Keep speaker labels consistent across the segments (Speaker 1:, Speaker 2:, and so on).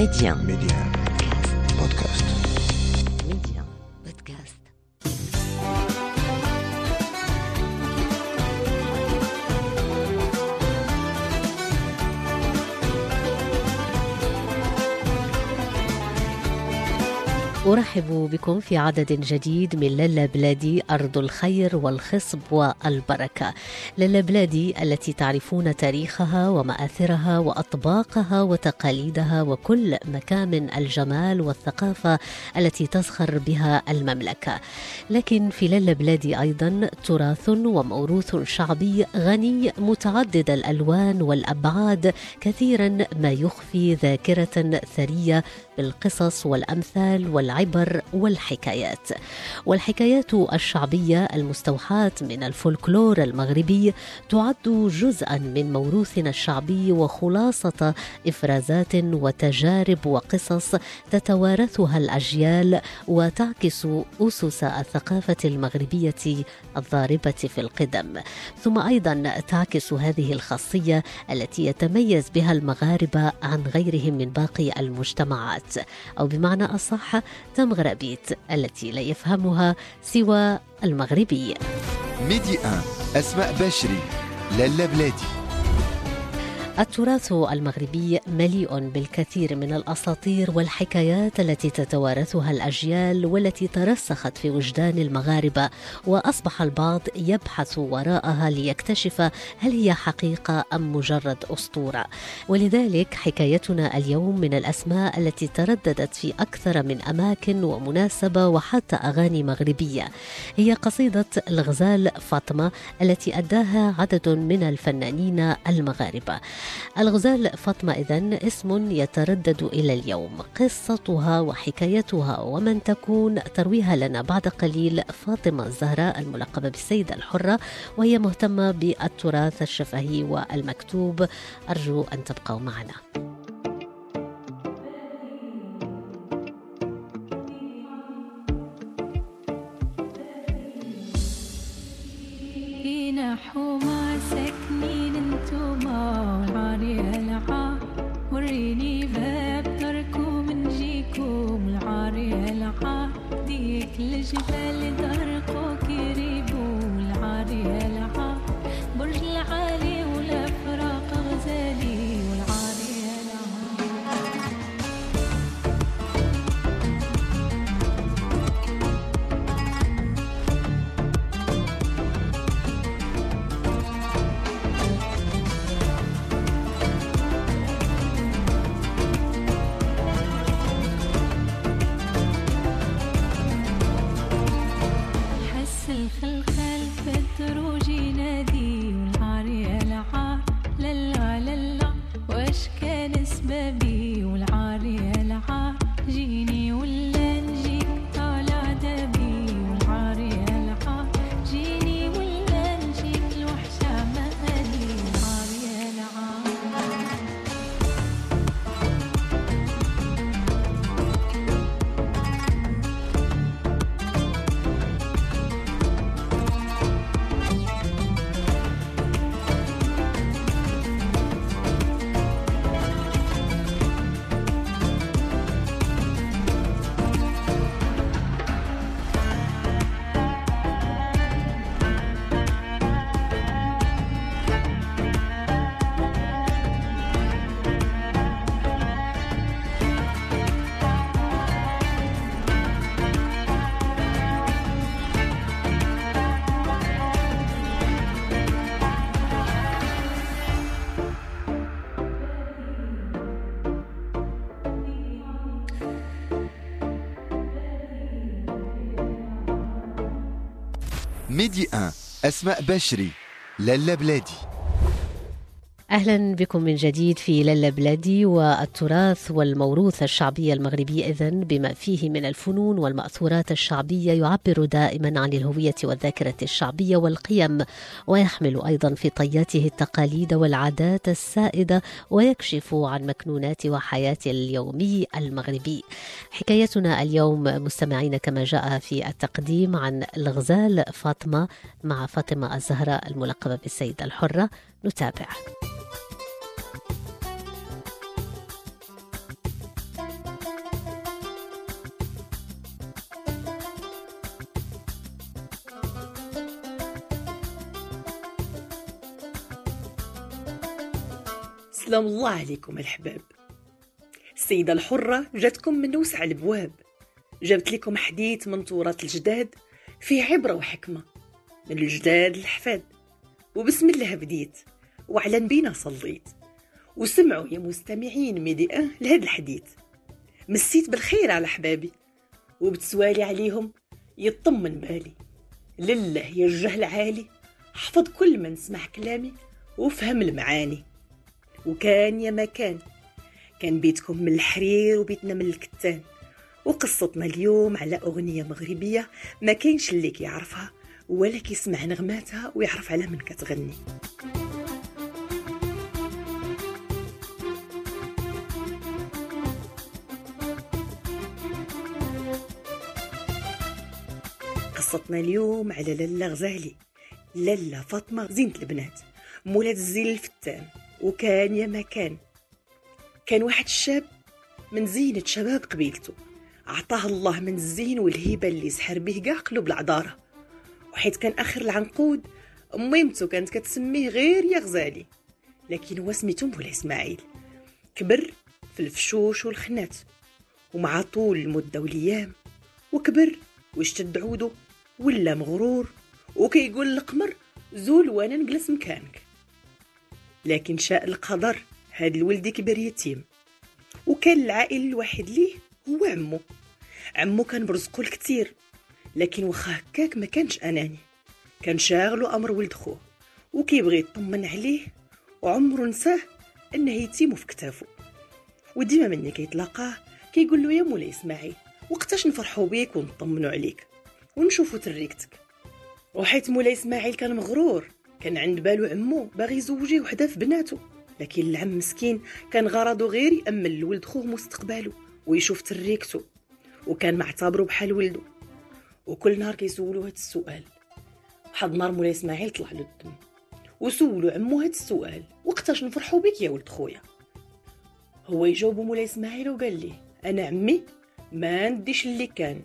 Speaker 1: Médien.
Speaker 2: Médien. Podcast.
Speaker 1: أرحب بكم في عدد جديد من للا بلادي أرض الخير والخصب والبركة. للا بلادي التي تعرفون تاريخها ومآثرها وأطباقها وتقاليدها وكل مكامن الجمال والثقافة التي تزخر بها المملكة. لكن في للا بلادي أيضا تراث وموروث شعبي غني متعدد الألوان والأبعاد كثيرا ما يخفي ذاكرة ثرية بالقصص والأمثال والعبر والحكايات. والحكايات الشعبية المستوحاة من الفولكلور المغربي تعد جزءا من موروثنا الشعبي وخلاصة إفرازات وتجارب وقصص تتوارثها الأجيال وتعكس أسس الثقافة المغربية الضاربة في القدم. ثم أيضا تعكس هذه الخاصية التي يتميز بها المغاربة عن غيرهم من باقي المجتمعات. أو بمعنى أصح تمغربيت التي لا يفهمها سوى المغربي.
Speaker 2: ميدي ان أسماء بشري لالا بلادي.
Speaker 1: التراث المغربي مليء بالكثير من الأساطير والحكايات التي تتوارثها الأجيال والتي ترسخت في وجدان المغاربة وأصبح البعض يبحث وراءها ليكتشف هل هي حقيقة أم مجرد أسطورة. ولذلك حكايتنا اليوم من الأسماء التي ترددت في أكثر من أماكن ومناسبة وحتى أغاني مغربية. هي قصيدة الغزال فاطمة التي أداها عدد من الفنانين المغاربة. الغزال فاطمة إذن اسم يتردد إلى اليوم قصتها وحكايتها ومن تكون ترويها لنا بعد قليل فاطمة الزهراء الملقبة بالسيدة الحرة وهي مهتمة بالتراث الشفهي والمكتوب. أرجو أن تبقوا معنا.
Speaker 2: ميدي أن أسماء بشري لالا بلادي.
Speaker 1: أهلا بكم من جديد في للا بلادي والتراث والموروث الشعبي المغربي. إذن بما فيه من الفنون والمأثورات الشعبية يعبر دائما عن الهوية والذاكرة الشعبية والقيم ويحمل أيضا في طياته التقاليد والعادات السائدة ويكشف عن مكنونات وحياة اليومي المغربي. حكايتنا اليوم مستمعين كما جاء في التقديم عن الغزال فاطمة مع فاطمة الزهراء الملقبة بالسيدة الحرة. نتابع
Speaker 3: سلام الله عليكم الحباب. السيدة الحرة جاتكم من وسع البواب. جابت لكم حديث من تراث الجداد فيه عبرة وحكمة. من الجداد الحفاد. وبسم الله بديت وعلى نبينا صليت. وسمعوا يا مستمعين ميدي ان لهذا الحديث. مسيت بالخير على حبابي وبتسوالي عليهم يطمن بالي لله يا الجهل عالي حفظ كل من سمع كلامي وفهم المعاني. وكان يا ما كان كان بيتكم من الحرير وبيتنا من الكتان. وقصتنا اليوم على أغنية مغربية ما كاينش اللي كيعرفها ولا كيسمع نغماتها ويعرف على من كتغني. قصتنا اليوم على لالا غزالي. لالا فاطمة زينة البنات. مولات الزين الفتان. وكان يا ما كان. كان واحد الشاب من زينة شباب قبيلته. عطاه الله من الزين والهبة اللي سحر به كاع قلوب العذارة وحيت كان آخر العنقود ميمته كانت كتسميه غير يا غزالي. لكن هو سميتو مولاي إسماعيل. كبر في الفشوش والخنات ومع طول المدة والأيام وكبر واشتد عودو ولا مغرور وكيقول القمر زول وأنا نجلس مكانك. لكن شاء القدر هاد الولد كبر يتيم. وكان العائل الوحيد ليه هو عمو. عمو كان برزقو الكتير لكن واخا هكاك ما كانش أناني. كان شاغلو أمر ولد خوه وكيبغي يطمن عليه وعمره نساه إنه يتيم في كتافه وديما مني كيتلاقاه كيقول له يا مولاي إسماعيل وقتاش نفرحوا بيك ونطمنوا عليك؟ ونشوفوا تريكتك. وحيت مولاي إسماعيل كان مغرور كان عند بالو عمو باغي يزوجيه وحده في بناته لكن العم مسكين كان غرضه غير يأمن لولد خوه مستقبله ويشوف تريكته وكان معتبره بحال ولده وكل نهار كيسولو هاد السؤال. واحد نهار مولاي إسماعيل طلع له الدم وسولو عمو هاد السؤال وقتاش نفرحوا بك يا ولد خويا؟ هو يجاوبو مولاي إسماعيل وقال ليه أنا عمي ما نديش اللي كان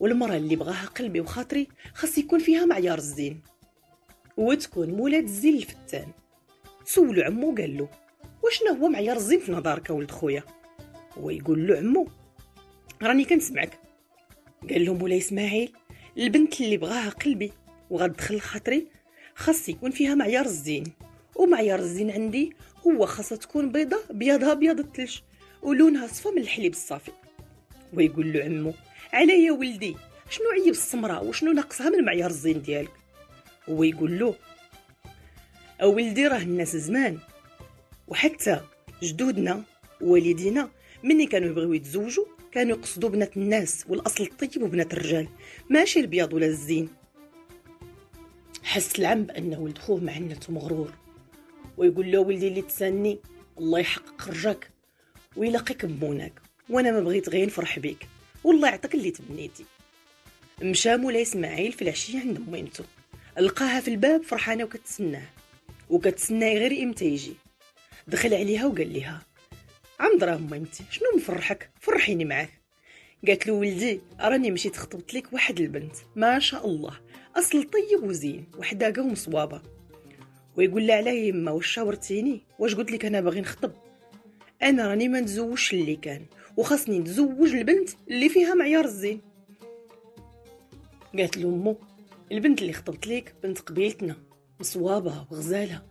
Speaker 3: والمرأة اللي بغاها قلبي وخاطري خاص يكون فيها معيار الزين. وتكون مولات الزين الفتان. سولو عمو قال له وشنو هو معيار الزين في نظرك ولد خويا؟ هو له عمو راني كنسمعك. قال له مولاي إسماعيل البنت اللي بغاها قلبي وغتدخل خاطري خاص يكون فيها معيار الزين. ومعيار الزين عندي هو خاصها تكون بيضة بيضها بيض الثلج ولونها صفا من الحليب الصافي. ويقول له عمو على يا ولدي شنو عيب السمراء وشنو ناقصها من معيار الزين ديالك؟ هو له أولدي راه الناس زمان وحتى جدودنا ووالدينا مني كانوا يبغيو يتزوجوا كانوا يقصدوا بنات الناس والأصل الطيب وبنات الرجال. ماشي البيض ولا الزين. حس العم بانه ولد خوه معنته مغرور. ويقول له ولدي اللي تساني الله يحقق رجاك ويلاقيك بموناك وأنا ما بغيت غير نفرح بيك. والله يعطيك اللي تمنيتي مشى مولاي إسماعيل في العشية عند ميمته لقاها في الباب فرحانة وكتسناه. وكتسناه غير إمتى يجي. دخل عليها وقال لها عم دراهم ميمتي شنو مفرحك؟ فرحيني معاك. قالت له ولدي راني مشيت خطبت لك واحد البنت. ما شاء الله. أصل طيب وزين وحداقة ومصوابة. ويقول لها على يما واش شاورتيني؟ واش قلت لك أنا باغي نخطب؟ أنا راني ما نتزوجش اللي كان وخاصني نتزوج البنت اللي فيها معيار الزين. قالت له أمو البنت اللي خطبت لك بنت قبيلتنا مصوابة وغزالة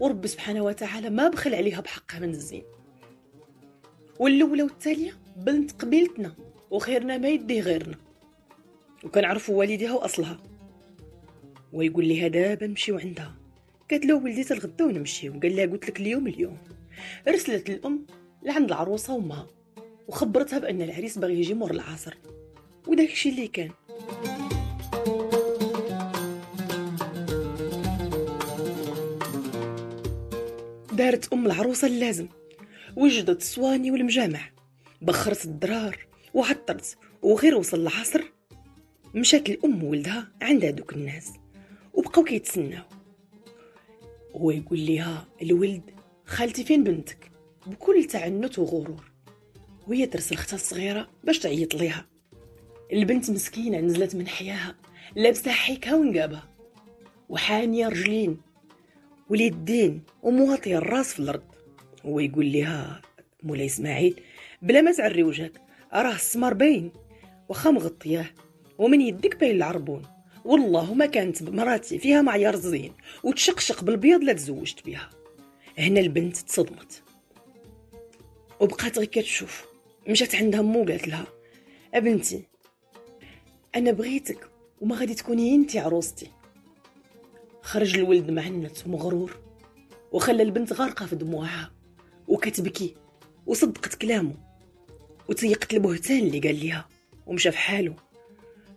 Speaker 3: وربي سبحانه وتعالى ما بخل عليها بحقها من الزين. والاولى والتالية بنت قبيلتنا وخيرنا ما يديه غيرنا. وكنعرفوا والديها وأصلها. ويقول لي دابا نمشيو عندها. قالت له ولدي الغدا ونمشيو قال لها قلت لك اليوم اليوم. رسلت الأم لعند العروسة وأمها. وخبرتها بأن العريس باغي يجي مور العصر. وداك الشيء اللي كان. دارت أم العروسة اللازم. وجدت الصواني والمجامع بخرت الدرار وعطرت وغير وصل العصر مشات الأم وولدها عند هذوك الناس وبقاو كيتسناو. هو يقول ليها الولد خالتي فين بنتك؟ بكل تعنت وغرور. وهي ترسل أختها الصغيرة باش تعيط ليها. البنت مسكينة نزلت من حياها لابسة حيكها ونقابها وحانية رجلين واليدين ومواطية الراس في الأرض. هو يقول لها مولاي إسماعيل بلا ما تعري وجهك راه السمر باين واخا مغطياه ومن يدك باين العربون. والله ما كانت مراتي فيها معيار زين وتشقشق بالبيض لا تزوجت بها. هنا البنت تصدمت. وبقات غير كتشوف. مشات عندها مو قالت لها أبنتي أنا بغيتك وما غادي تكوني انت عروستي. خرج الولد معنت ومغرور وخلى البنت غارقة في دموعها. وكتبكي وصدقت كلامه وتيقت البهتان اللي قال ليها ومشى في حاله.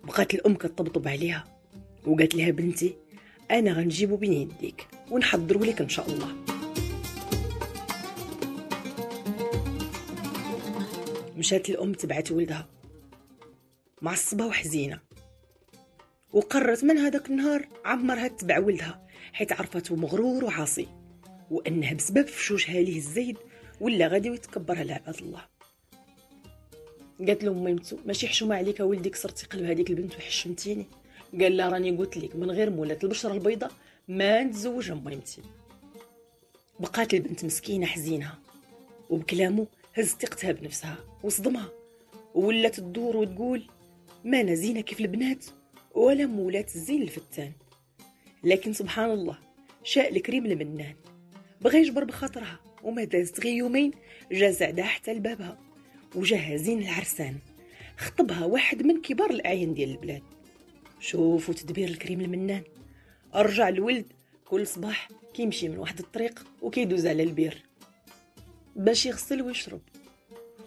Speaker 3: بقات الأم كتطبطب عليها وقالت لها بنتي أنا غنجيبو بين يديك ونحضرو لك إن شاء الله. مشات الأم تبعت ولدها معصبة وحزينة وقررت من هذاك النهار عمرها تتبع ولدها حيت عرفته مغرور وعاصي. وأنها بسبب فشوشها ليه الزايد ولا غادي يتكبر على عباد الله. قالت له ميمتو ماشي حشومه عليك ولدي كسرتي قلب هذيك البنت وحشمتيني. قال لها راني قلت لك من غير مولات البشرة البيضاء ما نتزوج ميمتي بقات البنت مسكينة حزينة وبكلامه هز ثقتها بنفسها وصدمها. وولات تدور وتقول ما أنا زينة كيف البنات ولا مولات الزين الفتان. لكن سبحان الله شاء الكريم المنان بغى يجبر بخاطرها وما دازت غير يومين جا زعدها حتى لبابها وجهازين العرسان. خطبها واحد من كبار الأعين ديال البلاد. شوفوا تدبير الكريم المنان. رجع الولد كل صباح كيمشي من واحد الطريق وكيدوز على البير. باش يغسل ويشرب.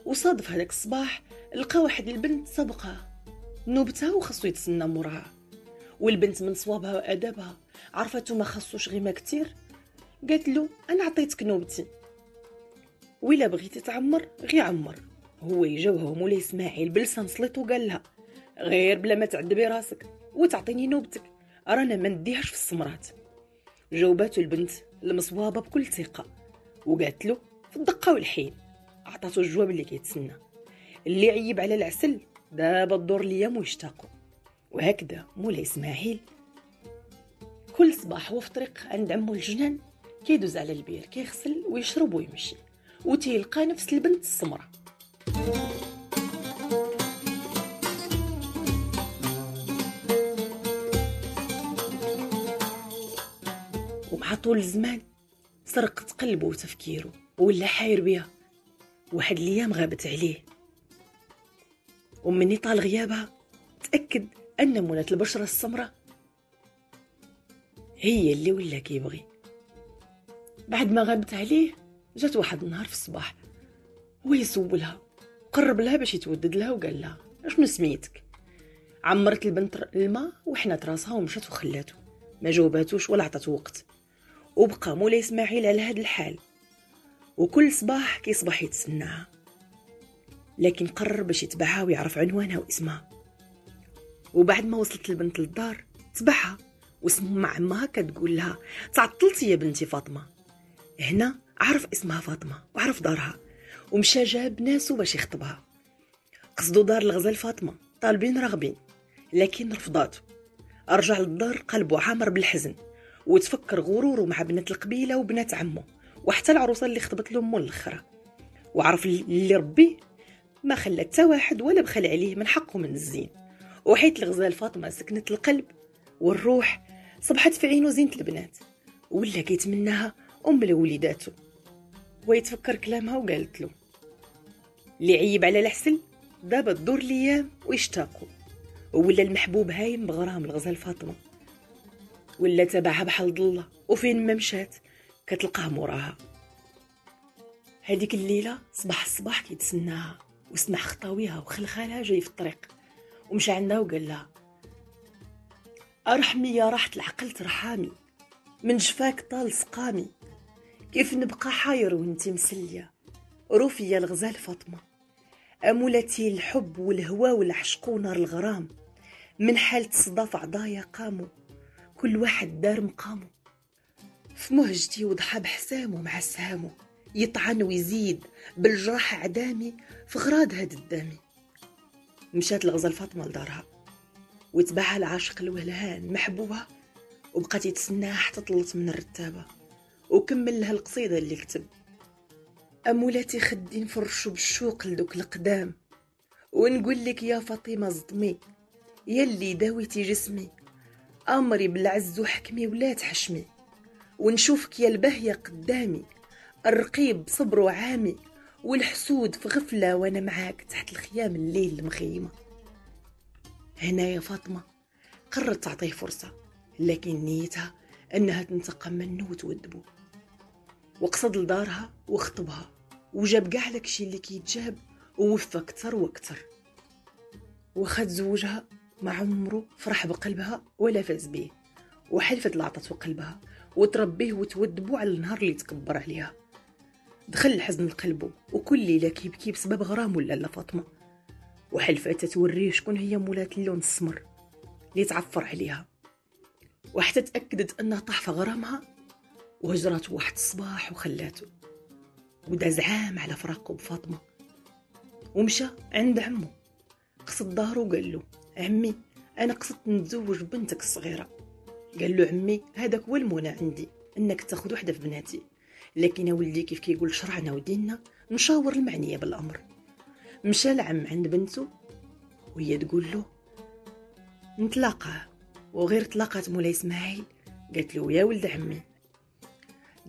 Speaker 3: وصادف هذاك الصباح لقى واحد البنت سبقها نوبتها وخصو يتسنى موراها والبنت من صوابها وادبها عرفتو ما خصوش غير ما كتير قالت له أنا عطيتك نوبتي ولا بغيتي تعمر غي عمر. هو يجاوها مولاي إسماعيل بلسان سليط وقال لها غير بلا ما تعذبي راسك وتعطيني نوبتك رانا ما نديهاش في السمرات. جاوباتو البنت المصوابة بكل ثقة وقالت له في الدقة والحين عطاتو الجواب اللي كيتسنى. اللي عيب على العسل دابا الدور ليام ويشتاقو وهكذا مولاي إسماعيل كل صباح وفي طريق عند عمو الجنان كيدوز على البير كيغسل ويشرب ويمشي. وتيلقى نفس البنت السمرة. ومع طول الزمان سرقت قلبه وتفكيره ولا حاير بيها. واحد الأيام غابت عليه. ومني طال غيابها تأكد أن منى البشرة السمراء هي اللي ولا كيبغي. بعد ما غابت عليه جات واحد النهار في الصباح. هو يسولها قرب لها باش يتودد لها وقال لها أشنو سميتك؟ عمرت البنت الماء وحنات راسها ومشات وخلاتو. ما جاوباتوش ولا عطاتو وقت. وبقى مولاي إسماعيل على هاد الحال. وكل صباح كيصبح يتسناها. لكن قرر باش يتبعها ويعرف عنوانها واسمها. وبعد ما وصلت البنت للدار تبعها. واسمه مع عمها كتقول لها تعطلتي يا بنتي فاطمة. هنا عرف اسمها فاطمة وعرف دارها ومشى جاب ناسو باش يخطبها. قصدو دار الغزال فاطمة طالبين راغبين لكن رفضاتو رجع للدار قلبه عامر بالحزن وتفكر غروره مع بنات القبيلة وبنات عمه وحتى العروسة اللي خطبت له امه الأخرى. وعرف اللي ربي ما خلى حتى واحد ولا بخل عليه من حقه من الزين. وحيت الغزال فاطمة سكنت القلب والروح صبحت في عينه زينة البنات. ولا كيتمناها أم لوليداته ويتفكر كلامها وقالت له اللي عيب على الحسن دابا تدور الأيام ويشتاقوا ولا المحبوب هايم بغرام الغزال فاطمة. ولا تبعها بحال ضله وفين ما مشات كتلقاه موراها. هذيك الليلة صباح الصباح كيتسناها وسمع خطاويها وخلخالها جاي في الطريق. ومشى عندها وقال لها أرحمي يا راحة العقل ترحامي من جفاك طال سقامي. كيف نبقى حاير وانتي مسلية؟ روفي يا الغزال فاطمة. أمولتي الحب والهوى والعشق ونار الغرام. من حالة صداف عضايا قاموا كل واحد دار مقامه. في مهجتي وضحى بحسامه مع سهامه. يطعن ويزيد بالجراح عدامي في غراد هاد الدامي. مشات الغزال فاطمة لدارها. وتبعها العاشق الولهان محبوبة وبقات يتسناها حتى طلت من الرتابة. وكمل لها القصيدة اللي كتب. أمولاتي خدي نفرشو بالشوق لدوك القدام. ونقول لك يا فاطمة زطمي يلي داويتي جسمي. أمري بالعز وحكمي ولا تحشمي ونشوفك يا البهية قدامي الرقيب صبر وعامي والحسود في غفلة وأنا معاك تحت الخيام الليل المخيمة. هنا يا فاطمة قررت تعطيه فرصة لكن نيتها أنها تنتقم منه وتودبه وقصد لدارها وخطبها وجاب قاع لك شي اللي كيتجاب ووفى كتر وكتر وخد زوجها مع عمره فرح بقلبها ولا فاز بيه وحلفت لعطته قلبها وتربيه وتودبو على النهار اللي تكبر عليها. دخل الحزن لقلبه وكل ليلة كيبكي بسبب غرام ولا لا فاطمة. وحلفت توريه شكون هي مولات اللون السمر اللي تعفر عليها. وحتى تأكدت أنها طاح في غرامها وهجرته واحد الصباح وخلاته. وداز عام على فراقه بفاطمة. ومشى عند عمه. قصد ظهره وقال له عمي أنا قصدت نتزوج بنتك الصغيرة. قال له عمي هذاك هو المنى عندي إنك تاخذ وحدة في بناتي. لكن ولدي كيف كيقول شرعنا وديننا نشاور المعنيه بالأمر. مشى العم عند بنته. وهي تقول له نتلاقى. وغير تلاقات مولاي إسماعيل قالت له يا ولد عمي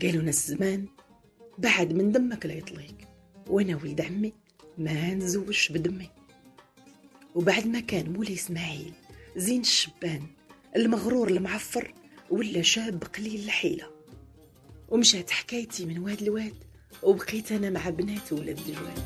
Speaker 3: قالوا ناس زمان بعد من دمك لا يطليق وأنا ولد عمي ما نزوجش بدمي. وبعد ما كان مولاي إسماعيل زين الشبان المغرور المعفر ولا شاب قليل الحيلة. ومشات حكايتي من واد لواد وبقيت أنا مع بنات ولد الجواد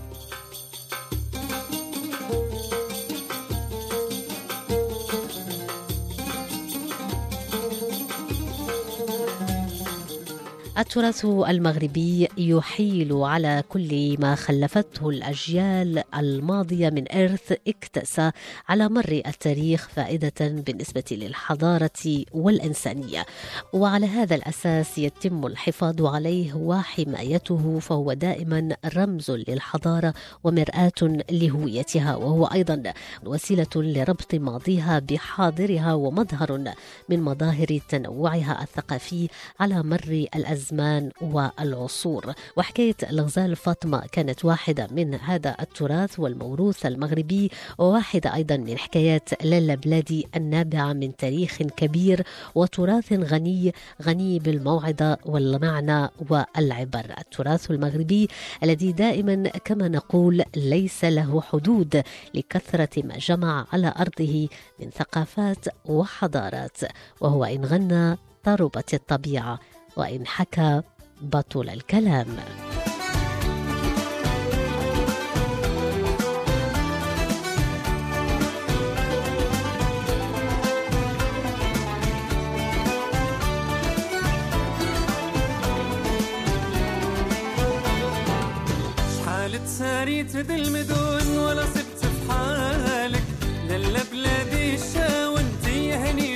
Speaker 1: التراث المغربي يحيل على كل ما خلفته الأجيال الماضية من إرث اكتسى على مر التاريخ فائدة بالنسبة للحضارة والإنسانية. وعلى هذا الأساس يتم الحفاظ عليه وحمايته فهو دائما رمز للحضارة ومرآة لهويتها وهو أيضا وسيلة لربط ماضيها بحاضرها ومظهر من مظاهر تنوعها الثقافي على مر الأزمان. الأزمان والعصور. وحكاية الغزال فاطمة كانت واحدة من هذا التراث والموروث المغربي وواحدة أيضا من حكايات لالا بلادي النابعة من تاريخ كبير وتراث غني غني بالموعظة والمعنى والعبر. التراث المغربي الذي دائما كما نقول ليس له حدود لكثرة ما جمع على أرضه من ثقافات وحضارات وهو إن غنى طربت الطبيعة. وإن حكى بطل الكلام.
Speaker 4: شحال تساريت ذي ولا صبت في حالك. لالا بلادي الشاون تيهني